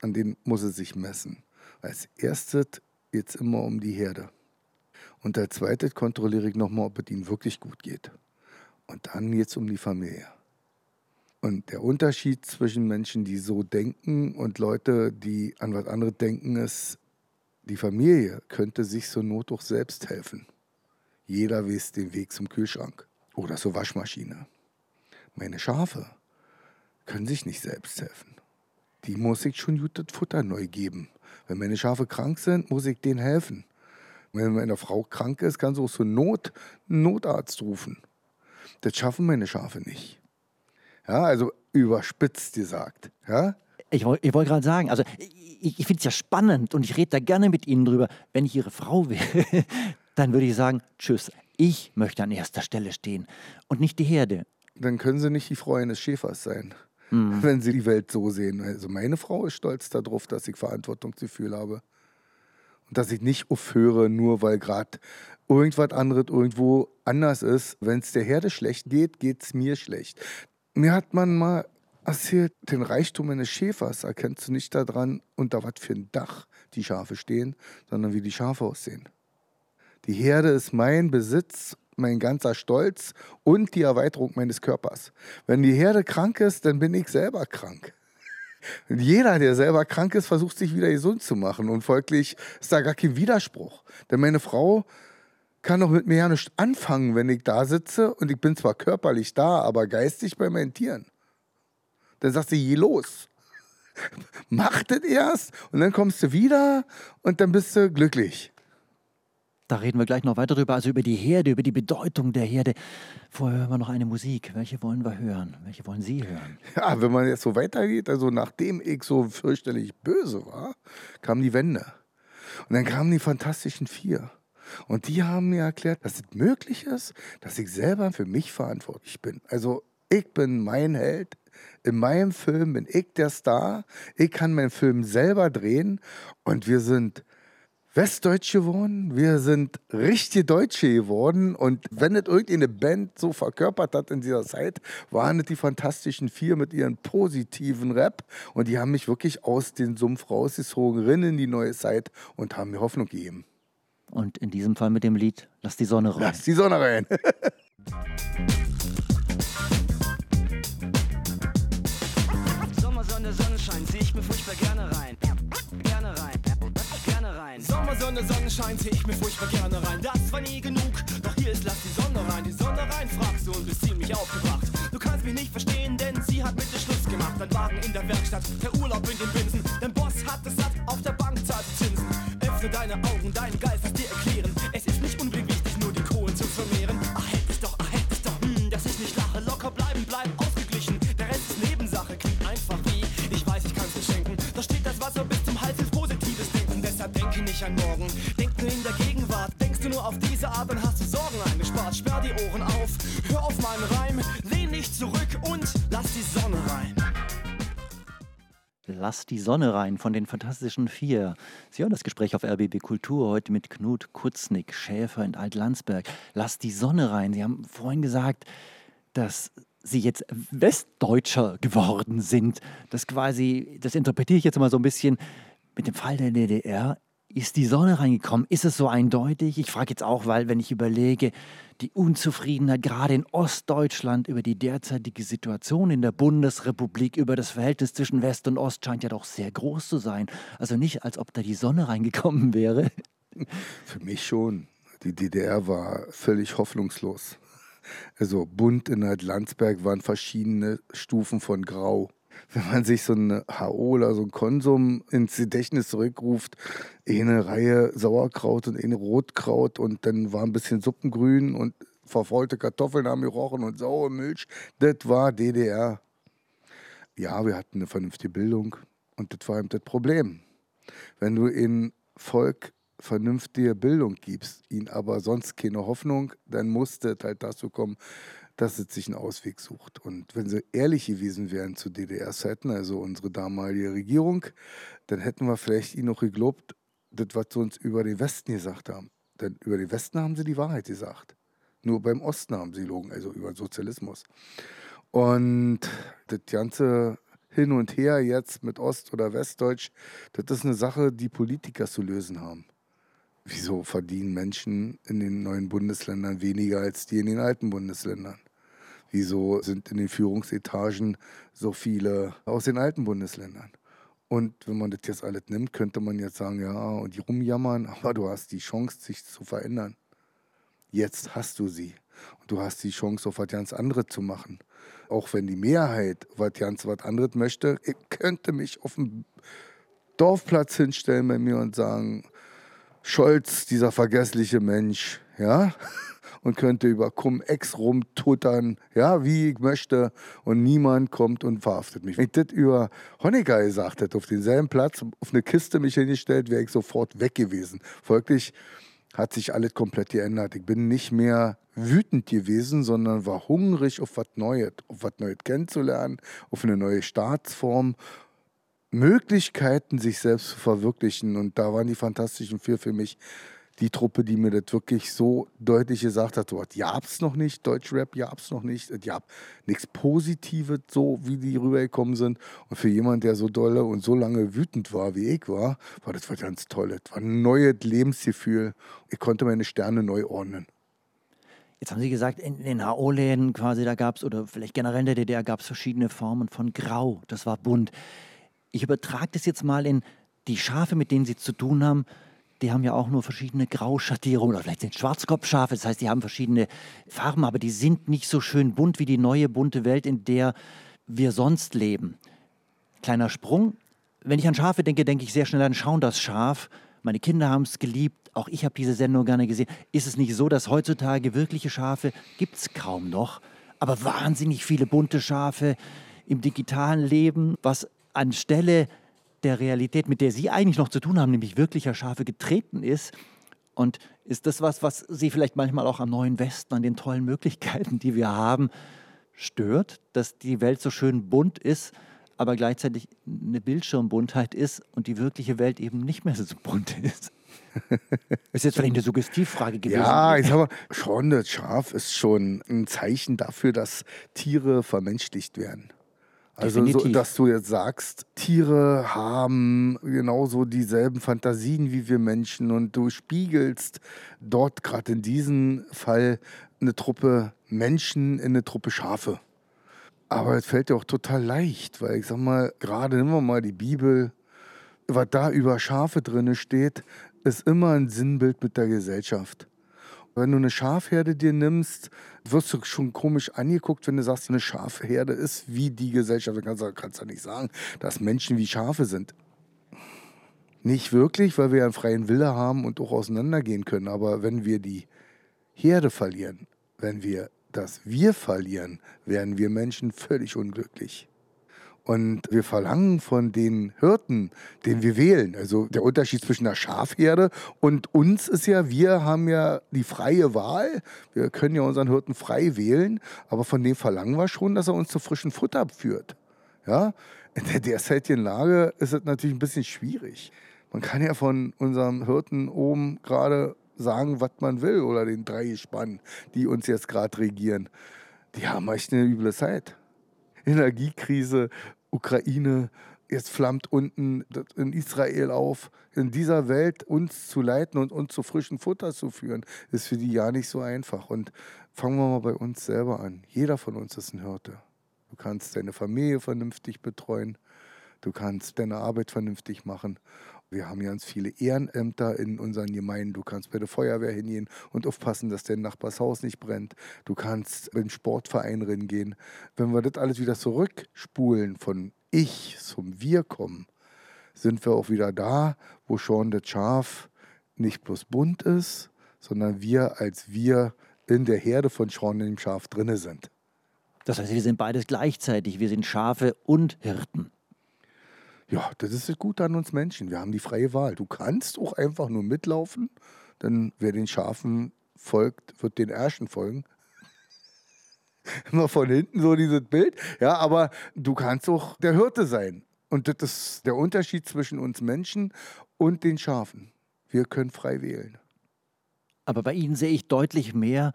an denen muss es sich messen. Als erstes es immer um die Herde. Und als zweites kontrolliere ich nochmal, ob es ihnen wirklich gut geht. Und dann es um die Familie. Und der Unterschied zwischen Menschen, die so denken und Leute, die an was anderes denken, ist, die Familie könnte sich zur Not doch selbst helfen. Jeder weiß den Weg zum Kühlschrank oder zur Waschmaschine. Meine Schafe können sich nicht selbst helfen. Die muss ich schon gutes Futter neu geben. Wenn meine Schafe krank sind, muss ich denen helfen. Wenn meine Frau krank ist, kann sie auch zur Not einen Notarzt rufen. Das schaffen meine Schafe nicht. Ja, also überspitzt gesagt. Ja? Ich, ich wollte gerade sagen, also ich, ich finde es ja spannend und ich rede da gerne mit Ihnen drüber. Wenn ich Ihre Frau wäre, *laughs* dann würde ich sagen, tschüss, ich möchte an erster Stelle stehen und nicht die Herde. Dann können Sie nicht die Frau eines Schäfers sein, mhm. wenn Sie die Welt so sehen. Also meine Frau ist stolz darauf, dass ich Verantwortungsgefühl habe. Und dass ich nicht aufhöre, nur weil gerade irgendwas anderes irgendwo anders ist. Wenn es der Herde schlecht geht, geht es mir schlecht. Mir hat man mal erzählt, den Reichtum eines Schäfers erkennst du nicht daran, unter was für ein Dach die Schafe stehen, sondern wie die Schafe aussehen. Die Herde ist mein Besitz, mein ganzer Stolz und die Erweiterung meines Körpers. Wenn die Herde krank ist, dann bin ich selber krank. Und *laughs* jeder, der selber krank ist, versucht sich wieder gesund zu machen. Und folglich ist da gar kein Widerspruch. Denn meine Frau kann doch mit mir ja nicht anfangen, wenn ich da sitze und ich bin zwar körperlich da, aber geistig bei meinen Tieren. Dann sagst du, je los. *laughs* Mach das erst und dann kommst du wieder und dann bist du glücklich. Da reden wir gleich noch weiter drüber, also über die Herde, über die Bedeutung der Herde. Vorher hören wir noch eine Musik. Welche wollen wir hören? Welche wollen Sie hören? Ja, wenn man jetzt so weitergeht, also nachdem ich so fürchterlich böse war, kam die Wende. Und dann kamen die Fantastischen Vier. Und die haben mir erklärt, dass es möglich ist, dass ich selber für mich verantwortlich bin. Also ich bin mein Held, in meinem Film bin ich der Star. Ich kann meinen Film selber drehen und wir sind Westdeutsch geworden. Wir sind richtige Deutsche geworden. Und wenn es irgendeine Band so verkörpert hat in dieser Zeit, waren es die Fantastischen Vier mit ihren positiven Rap. Und die haben mich wirklich aus dem Sumpf rausgezogen, rein in die neue Zeit und haben mir Hoffnung gegeben. Und in diesem Fall mit dem Lied Lass die Sonne rein. Lass die Sonne rein. Sommersonne, Sonnenschein zieh ich mir furchtbar gerne rein. Das war nie genug, doch hier ist lass die Sonne rein. Die Sonne rein, fragst du und bist ziemlich aufgebracht. Du kannst mich nicht verstehen, denn sie hat mit dir Schluss gemacht. Dein Wagen in der Werkstatt, der Urlaub in den Binsen. Lass die Sonne rein von den Fantastischen Vier. Sie hören das Gespräch auf RBB Kultur heute mit Knut Kutznick, Schäfer in Alt-Landsberg. Lass die Sonne rein. Sie haben vorhin gesagt, dass Sie jetzt Westdeutscher geworden sind. Das quasi, das interpretiere ich jetzt mal so ein bisschen mit dem Fall der DDR. Ist die Sonne reingekommen? Ist es so eindeutig? Ich frage jetzt auch, weil wenn ich überlege, die Unzufriedenheit gerade in Ostdeutschland über die derzeitige Situation in der Bundesrepublik, über das Verhältnis zwischen West und Ost scheint ja doch sehr groß zu sein. Also nicht, als ob da die Sonne reingekommen wäre. *laughs* Für mich schon. Die DDR war völlig hoffnungslos. Also bunt in Landsberg waren verschiedene Stufen von Grau *laughs* wenn man sich so eine HO oder so ein Konsum ins Gedächtnis zurückruft, eine Reihe Sauerkraut und eine Rotkraut und dann war ein bisschen Suppengrün und verfaulte Kartoffeln haben gerochen und saure Milch. Das war DDR. Ja, wir hatten eine vernünftige Bildung und das war eben das Problem. Wenn du in Volk vernünftige Bildung gibst, ihnen aber sonst keine Hoffnung, dann musste es halt dazu kommen, dass es sich einen Ausweg sucht. Und wenn sie ehrlich gewesen wären zu DDR-Zeiten, also unsere damalige Regierung, dann hätten wir vielleicht ihnen noch geglaubt, das, was sie uns über den Westen gesagt haben. Denn über den Westen haben sie die Wahrheit gesagt. Nur beim Osten haben sie logen, also über Sozialismus. Und das ganze hin und her jetzt mit Ost- oder Westdeutsch, das ist eine Sache, die Politiker zu lösen haben. Wieso verdienen Menschen in den neuen Bundesländern weniger als die in den alten Bundesländern? Wieso sind in den Führungsetagen so viele aus den alten Bundesländern? Und wenn man das jetzt alles nimmt, könnte man jetzt sagen, ja, und die rumjammern, aber du hast die Chance, sich zu verändern. Jetzt hast du sie. Und du hast die Chance, auf was ganz anderes zu machen. Auch wenn die Mehrheit was ganz was anderes möchte, ich könnte mich auf dem Dorfplatz hinstellen bei mir und sagen, Scholz, dieser vergessliche Mensch, ja, und könnte über Cum-Ex rumtuttern, ja, wie ich möchte, und niemand kommt und verhaftet mich. Wenn ich das über Honecker gesagt hätte, auf denselben Platz, auf eine Kiste mich hingestellt, wäre ich sofort weg gewesen. Folglich hat sich alles komplett geändert. Ich bin nicht mehr wütend gewesen, sondern war hungrig auf was Neues, auf was Neues kennenzulernen, auf eine neue Staatsform, Möglichkeiten, sich selbst zu verwirklichen. Und da waren die Fantastischen Vier für mich die Truppe, die mir das wirklich so deutlich gesagt hat, so, gab's noch nicht, Deutschrap gab's noch nicht, gab nichts Positives, so wie die rübergekommen sind. Und für jemanden, der so dolle und so lange wütend war, wie ich war, war das ganz Tolles. Das war ein neues Lebensgefühl. Ich konnte meine Sterne neu ordnen. Jetzt haben Sie gesagt, in den HO-Läden quasi, da gab es, oder vielleicht generell in der DDR gab es verschiedene Formen von Grau. Das war bunt. Ich übertrage das jetzt mal in die Schafe, mit denen Sie zu tun haben. Die haben ja auch nur verschiedene Grauschattierungen oder vielleicht sind Schwarzkopfschafe. Das heißt, die haben verschiedene Farben, aber die sind nicht so schön bunt wie die neue bunte Welt, in der wir sonst leben. Kleiner Sprung. Wenn ich an Schafe denke, denke ich sehr schnell an Schauen das Schaf. Meine Kinder haben es geliebt. Auch ich habe diese Sendung gerne gesehen. Ist es nicht so, dass heutzutage wirkliche Schafe gibt es kaum noch, aber wahnsinnig viele bunte Schafe im digitalen Leben, was anstelle der Realität, mit der Sie eigentlich noch zu tun haben, nämlich wirklicher Schafe getreten ist. Und ist das was, was Sie vielleicht manchmal auch am neuen Westen, an den tollen Möglichkeiten, die wir haben, stört, dass die Welt so schön bunt ist, aber gleichzeitig eine Bildschirmbuntheit ist und die wirkliche Welt eben nicht mehr so bunt ist? *laughs* Ist jetzt vielleicht eine Suggestivfrage gewesen. Ja, ich sag mal, schon das Schaf ist schon ein Zeichen dafür, dass Tiere vermenschlicht werden. Also, so, dass du jetzt sagst, Tiere haben genauso dieselben Fantasien wie wir Menschen und du spiegelst dort gerade in diesem Fall eine Truppe Menschen in eine Truppe Schafe. Aber es fällt dir auch total leicht, weil ich sag mal, gerade nehmen wir mal die Bibel, was da über Schafe drin steht, ist immer ein Sinnbild mit der Gesellschaft. Wenn du eine Schafherde dir nimmst, wirst du schon komisch angeguckt, wenn du sagst, eine Schafherde ist wie die Gesellschaft. Du kannst, kannst ja nicht sagen, dass Menschen wie Schafe sind. Nicht wirklich, weil wir ja einen freien Wille haben und auch auseinandergehen können. Aber wenn wir die Herde verlieren, wenn wir das Wir verlieren, werden wir Menschen völlig unglücklich. Und wir verlangen von den Hirten, den wir wählen, also der Unterschied zwischen der Schafherde und uns ist ja, wir haben ja die freie Wahl. Wir können ja unseren Hirten frei wählen, aber von dem verlangen wir schon, dass er uns zu frischen Futter führt. Ja? In der derzeitigen Lage ist es natürlich ein bisschen schwierig. Man kann ja von unserem Hirten oben gerade sagen, was man will, oder den drei Gespannen, die uns jetzt gerade regieren. Die haben echt eine üble Zeit. Energiekrise, Ukraine, jetzt flammt unten in Israel auf. In dieser Welt uns zu leiten und uns zu frischen Futter zu führen, ist für die ja nicht so einfach. Und fangen wir mal bei uns selber an. Jeder von uns ist ein Hirte. Du kannst deine Familie vernünftig betreuen. Du kannst deine Arbeit vernünftig machen. Wir haben ganz viele Ehrenämter in unseren Gemeinden. Du kannst bei der Feuerwehr hingehen und aufpassen, dass dein Nachbarshaus nicht brennt. Du kannst den Sportverein reingehen. Wenn wir das alles wieder zurückspulen, von Ich zum Wir kommen, sind wir auch wieder da, wo schon das Schaf nicht bloß bunt ist, sondern wir als wir in der Herde von Sean dem Schaf drinne sind. Das heißt, wir sind beides gleichzeitig. Wir sind Schafe und Hirten. Ja, das ist das Gute an uns Menschen. Wir haben die freie Wahl. Du kannst auch einfach nur mitlaufen, denn wer den Schafen folgt, wird den Ärschen folgen. *laughs* Immer von hinten so dieses Bild. Ja, aber du kannst auch der Hirte sein. Und das ist der Unterschied zwischen uns Menschen und den Schafen. Wir können frei wählen. Aber bei Ihnen sehe ich deutlich mehr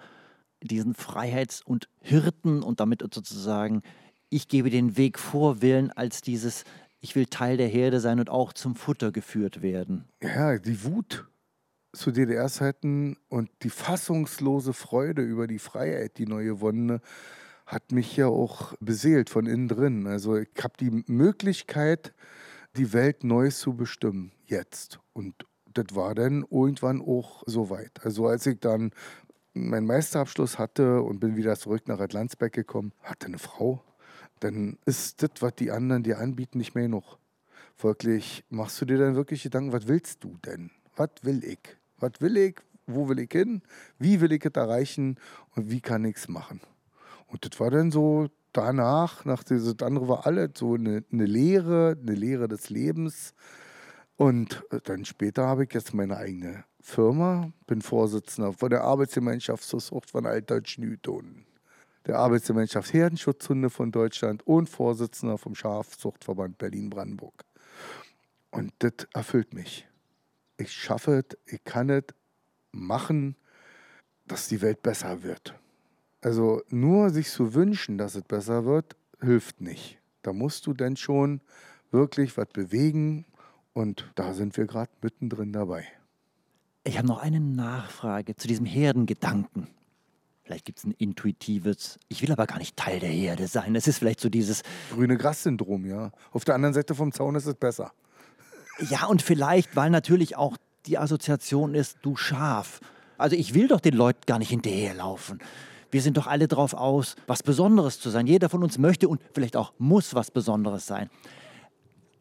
diesen Freiheits- und Hirten und damit sozusagen ich gebe den Weg vor Willen als dieses ich will Teil der Herde sein und auch zum Futter geführt werden. Ja, die Wut zu DDR-Zeiten und die fassungslose Freude über die Freiheit, die neu gewonnene, hat mich ja auch beseelt von innen drin. Also ich habe die Möglichkeit, die Welt neu zu bestimmen, jetzt. Und das war dann irgendwann auch soweit. Also als ich dann meinen Meisterabschluss hatte und bin wieder zurück nach Atlantsbeck gekommen, hatte eine Frau, dann ist das, was die anderen dir anbieten, nicht mehr genug. Folglich machst du dir dann wirklich Gedanken, was willst du denn? Was will ich? Was will ich? Wo will ich hin? Wie will ich es erreichen? Und wie kann ich es machen? Und das war dann so danach, nach dieses andere war alles so eine, eine Lehre, eine Lehre des Lebens. Und dann später habe ich jetzt meine eigene Firma, bin Vorsitzender von der Arbeitsgemeinschaft zur Sucht von altdeutschen Hüthunden, der Arbeitsgemeinschaft Herdenschutzhunde von Deutschland und Vorsitzender vom Schafzuchtverband Berlin-Brandenburg. Und das erfüllt mich. Ich schaffe es, ich kann es machen, dass die Welt besser wird. Also nur sich zu wünschen, dass es besser wird, hilft nicht. Da musst du dann schon wirklich was bewegen und da sind wir gerade mittendrin dabei. Ich habe noch eine Nachfrage zu diesem Herdengedanken. Vielleicht gibt es ein intuitives, ich will aber gar nicht Teil der Herde sein. Es ist vielleicht so dieses. Grüne Gras-Syndrom, ja. Auf der anderen Seite vom Zaun ist es besser. Ja, und vielleicht, weil natürlich auch die Assoziation ist, du Schaf. Also ich will doch den Leuten gar nicht hinterherlaufen. Wir sind doch alle drauf aus, was Besonderes zu sein. Jeder von uns möchte und vielleicht auch muss was Besonderes sein.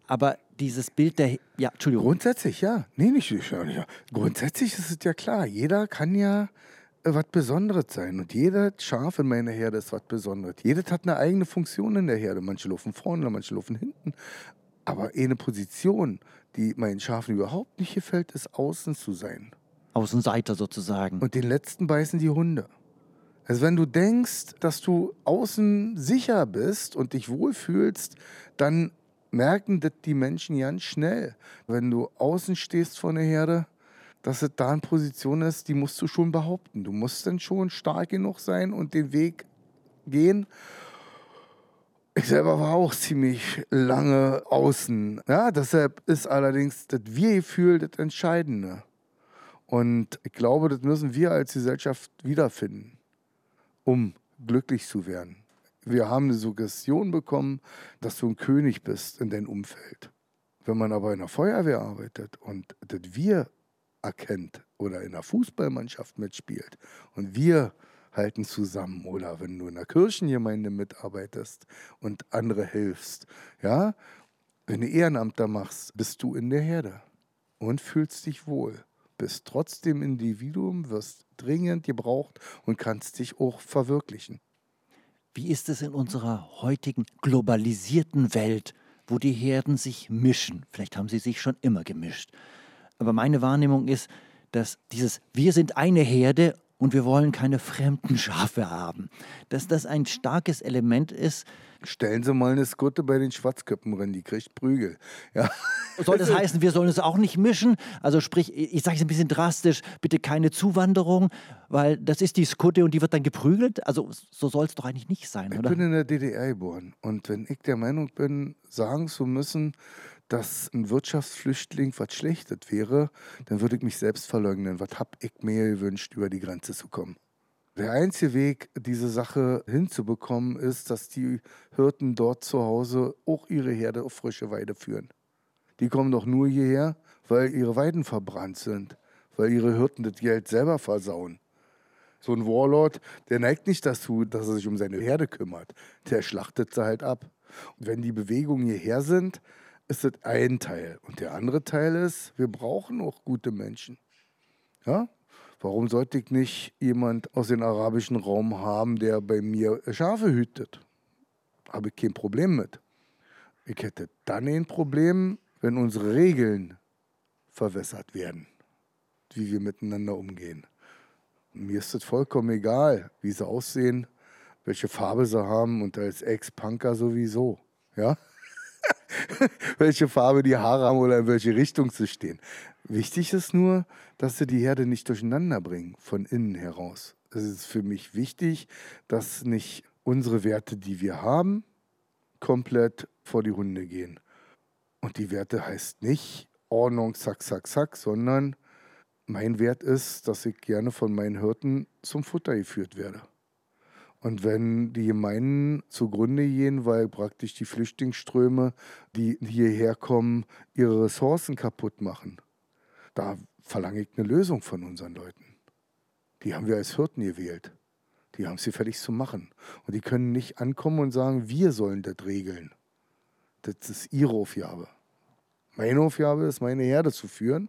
Aber dieses Bild der. Ja, Entschuldigung. Grundsätzlich, ja. Nee, nicht, nicht. Grundsätzlich ist es ja klar. Jeder kann ja was Besonderes sein. Und jeder Schaf in meiner Herde ist was Besonderes. Jeder hat eine eigene Funktion in der Herde. Manche laufen vorne, manche laufen hinten. Aber eine Position, die meinen Schafen überhaupt nicht gefällt, ist außen zu sein. Außenseiter sozusagen. Und den letzten beißen die Hunde. Also wenn du denkst, dass du außen sicher bist und dich wohlfühlst, dann merken das die Menschen ganz schnell. Wenn du außen stehst vor einer Herde, dass es da eine Position ist, die musst du schon behaupten. Du musst dann schon stark genug sein und den Weg gehen. Ich selber war auch ziemlich lange außen. Ja, deshalb ist allerdings das Wir-Gefühl das Entscheidende. Und ich glaube, das müssen wir als Gesellschaft wiederfinden um glücklich zu werden. Wir haben eine Suggestion bekommen, dass du ein König bist in deinem Umfeld. Wenn man aber in der Feuerwehr arbeitet und das Wir erkennt oder in der Fußballmannschaft mitspielt und wir halten zusammen oder wenn du in der Kirchengemeinde mitarbeitest und andere hilfst, ja, wenn du Ehrenamter machst, bist du in der Herde und fühlst dich wohl bist trotzdem Individuum, wirst dringend gebraucht und kannst dich auch verwirklichen. Wie ist es in unserer heutigen globalisierten Welt, wo die Herden sich mischen? Vielleicht haben sie sich schon immer gemischt. Aber meine Wahrnehmung ist, dass dieses Wir sind eine Herde und wir wollen keine fremden Schafe haben, dass das ein starkes Element ist, Stellen Sie mal eine Skutte bei den Schwarzköppen rein, die kriegt Prügel. Ja. Soll das heißen, wir sollen es auch nicht mischen? Also sprich, ich sage es ein bisschen drastisch, bitte keine Zuwanderung, weil das ist die Skutte und die wird dann geprügelt. Also so soll es doch eigentlich nicht sein, ich oder? Ich bin in der DDR geboren und wenn ich der Meinung bin, sagen zu müssen, dass ein Wirtschaftsflüchtling was Schlechtes wäre, dann würde ich mich selbst verleugnen. Was habe ich mir gewünscht, über die Grenze zu kommen? Der einzige Weg, diese Sache hinzubekommen, ist, dass die Hirten dort zu Hause auch ihre Herde auf frische Weide führen. Die kommen doch nur hierher, weil ihre Weiden verbrannt sind, weil ihre Hirten das Geld selber versauen. So ein Warlord, der neigt nicht dazu, dass er sich um seine Herde kümmert. Der schlachtet sie halt ab. Und wenn die Bewegungen hierher sind, ist das ein Teil. Und der andere Teil ist, wir brauchen auch gute Menschen. Ja? Warum sollte ich nicht jemand aus dem arabischen Raum haben, der bei mir Schafe hütet? Habe ich kein Problem mit. Ich hätte dann ein Problem, wenn unsere Regeln verwässert werden, wie wir miteinander umgehen. Mir ist es vollkommen egal, wie sie aussehen, welche Farbe sie haben und als Ex-Punker sowieso. Ja? *laughs* welche Farbe die Haare haben oder in welche Richtung sie stehen. Wichtig ist nur, dass sie die Herde nicht durcheinander bringen, von innen heraus. Es ist für mich wichtig, dass nicht unsere Werte, die wir haben, komplett vor die Hunde gehen. Und die Werte heißt nicht Ordnung, zack, zack, zack, sondern mein Wert ist, dass ich gerne von meinen Hirten zum Futter geführt werde. Und wenn die Gemeinden zugrunde gehen, weil praktisch die Flüchtlingsströme, die hierher kommen, ihre Ressourcen kaputt machen, da verlange ich eine Lösung von unseren Leuten. Die haben wir als Hirten gewählt. Die haben sie fertig zu machen. Und die können nicht ankommen und sagen, wir sollen das regeln. Das ist ihre Aufgabe. Meine Aufgabe ist, meine Herde zu führen.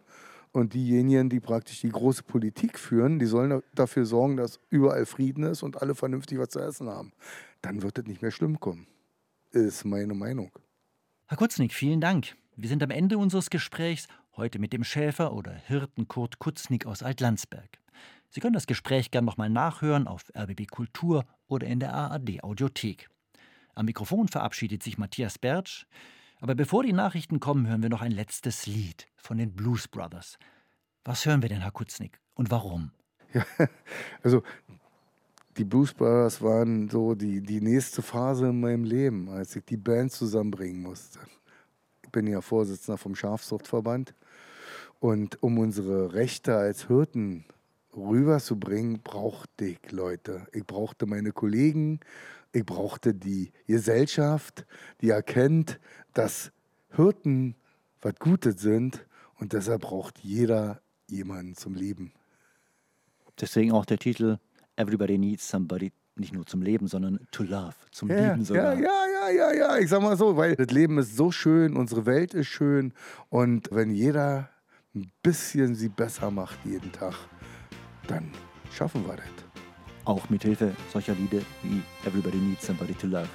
Und diejenigen, die praktisch die große Politik führen, die sollen dafür sorgen, dass überall Frieden ist und alle vernünftig was zu essen haben. Dann wird es nicht mehr schlimm kommen. Ist meine Meinung. Herr Kutznick, vielen Dank. Wir sind am Ende unseres Gesprächs, heute mit dem Schäfer oder Hirten Kurt Kutznick aus Altlandsberg. Sie können das Gespräch gern nochmal nachhören auf RBB Kultur oder in der ARD Audiothek. Am Mikrofon verabschiedet sich Matthias Bertsch. Aber bevor die Nachrichten kommen, hören wir noch ein letztes Lied von den Blues Brothers. Was hören wir denn, Herr Kutznick, und warum? Ja, *laughs* also die Blues Brothers waren so die, die nächste Phase in meinem Leben, als ich die Band zusammenbringen musste. Ich bin ja Vorsitzender vom Schafzuchtverband. Und um unsere Rechte als Hirten rüberzubringen, brauchte ich Leute. Ich brauchte meine Kollegen, ich brauchte die Gesellschaft, die erkennt, dass Hirten was Gutes sind und deshalb braucht jeder jemanden zum Leben. Deswegen auch der Titel Everybody Needs Somebody, nicht nur zum Leben, sondern to love, zum ja, Lieben sogar. Ja, ja, ja, ja, ja, ich sag mal so, weil das Leben ist so schön, unsere Welt ist schön und wenn jeder ein bisschen sie besser macht jeden Tag, dann schaffen wir das. Auch mit Hilfe solcher Lieder wie Everybody Needs Somebody to Love.